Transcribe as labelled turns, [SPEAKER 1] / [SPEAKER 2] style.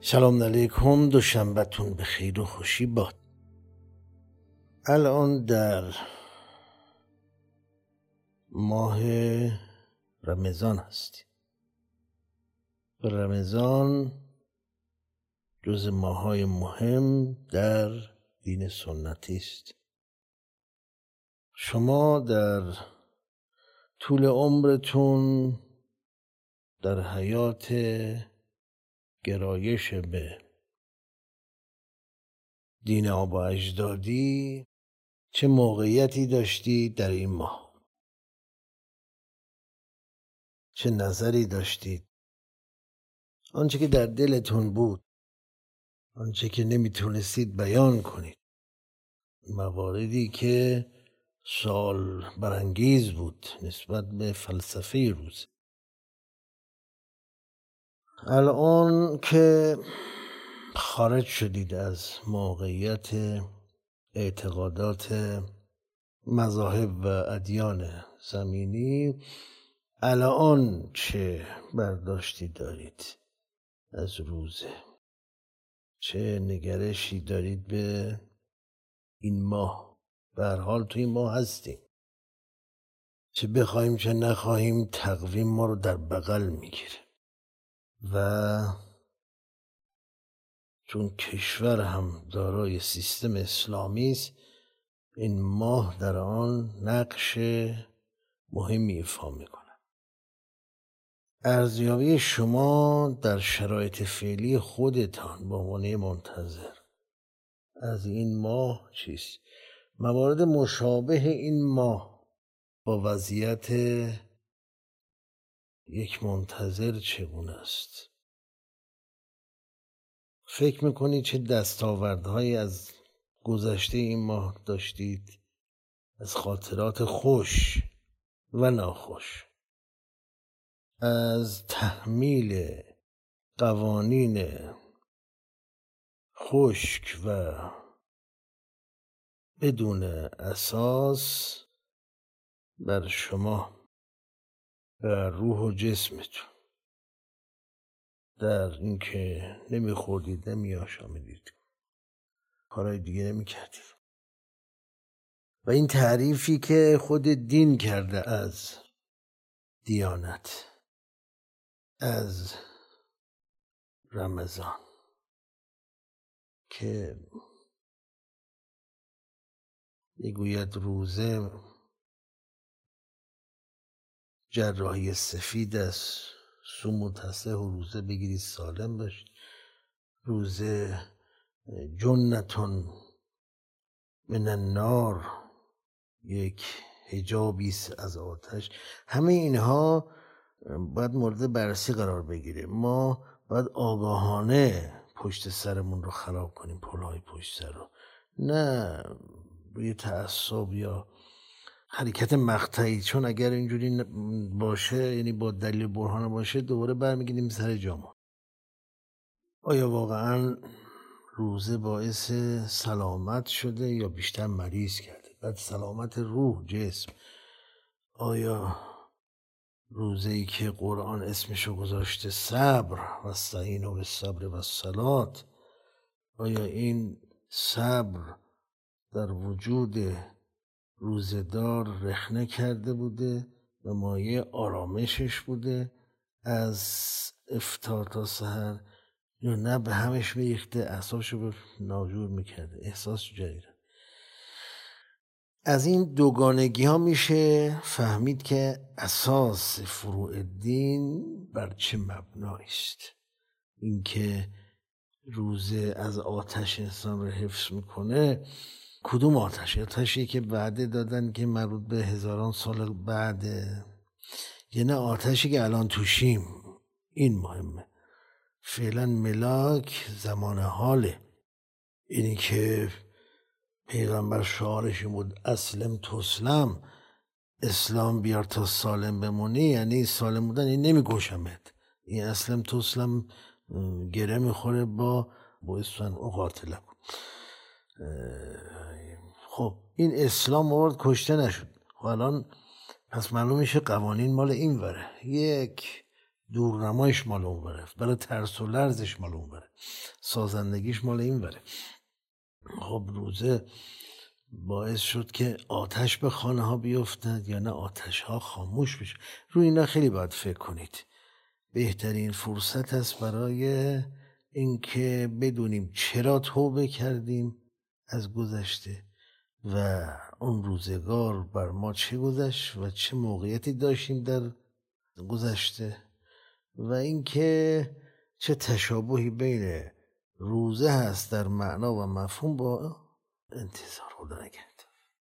[SPEAKER 1] سلام علیکم دوشنبهتون به خیر و خوشی باد. الان در ماه رمضان هستی رمضان جز ماهای مهم در دین سنتی است. شما در طول عمرتون در حیات گرایش به دین آبا اجدادی چه موقعیتی داشتید در این ماه؟ چه نظری داشتید آنچه که در دلتون بود آنچه که نمی‌تونستید بیان کنید. مواردی که سال برانگیز بود نسبت به فلسفه روز. الان که خارج شدید از موقعیت اعتقادات مذاهب و ادیان زمینی الان چه برداشتی دارید از روزه چه نگرشی دارید به این ماه؟ به حال توی این ماه هستیم. چه بخواهیم چه نخواهیم تقویم ما رو در بغل می‌گیره. و چون کشور هم دارای سیستم اسلامی است این ماه در آن نقش مهمی ایفا می‌کنه ارزیابی شما در شرایط فعلی خودتان به عنوان منتظر از این ماه چیست؟ موارد مشابه این ماه با وضعیت یک منتظر چگونه است؟ فکر می‌کنید چه دستاوردهایی از گذشته این ماه داشتید؟ از خاطرات خوش و ناخوش. از تحمیل قوانین خشک و بدون اساس بر شما و روح و جسمتون. در اینکه نمیخوردید نمیآشامیدید. کارهای دیگه نمی‌کردید. و این تعریفی که خود دین کرده از دیانت از رمضان که می‌گوید روزه جراحی سفید است سو متصح و روزه بگیرید سالم باشید. روزه جنتون من النار یک هجابی از آتش. همه اینها باید مورد بررسی قرار بگیره. ما باید آگاهانه پشت سرمون رو خراب کنیم پلهای پشت سر رو. نه روی تعصب یا حرکت مقطعی. چون اگر اینجوری باشه یعنی با دلیل برهانه باشه دوباره برمیگیدیم سر جامون. آیا واقعا روزه باعث سلامت شده یا بیشتر مریض کرده؟ بعد سلامت روح جسم. آیا روزه ای که قرآن اسمشو گذاشته صبر و سعین و صبر و سلات آیا این صبر در وجود روزدار رخنه کرده بوده و مایه آرامشش بوده. از افتار تا سهر یا نه به همش بیخته احساسشو به ناجور می‌کرده. احساس جدیده. از این دوگانگی ها میشه فهمید که اساس فروع دین بر چه مبنایی است. اینکه روزه از آتش انسان رو حفظ می‌کنه کدوم آتش؟ آتشی که بعده دادن که مربوط به هزاران سال بعده یعنی آتشی که الان توشیم. این مهمه. فعلا ملاک زمان حاله. اینی که پیغمبر شعارش بود اسلم تسلم اسلام بیار تا سالم بمونی یعنی سالم بودن این نمیگوشمت این اسلم تسلم گره می‌خوره با بایستن او قاتله خب این اسلام مورد کشته نشد. خب الان پس معلوم میشه قوانین مال این وره. یک دورنمایش مال اون بره برای ترس و لرزش مال اون بره سازندگیش مال این بره خب روزه باعث شد که آتش به خانه ها بیفتد یا نه آتش ها خاموش بشه. روی اینا خیلی باید فکر کنید. بهترین فرصت است برای اینکه بدونیم چرا توبه کردیم. از گذشته و اون روزگار بر ما چه گذشت و چه موقعیتی داشتیم در گذشته و اینکه چه تشابهی بین روزه هست در معنا و مفهوم با انتظار خدا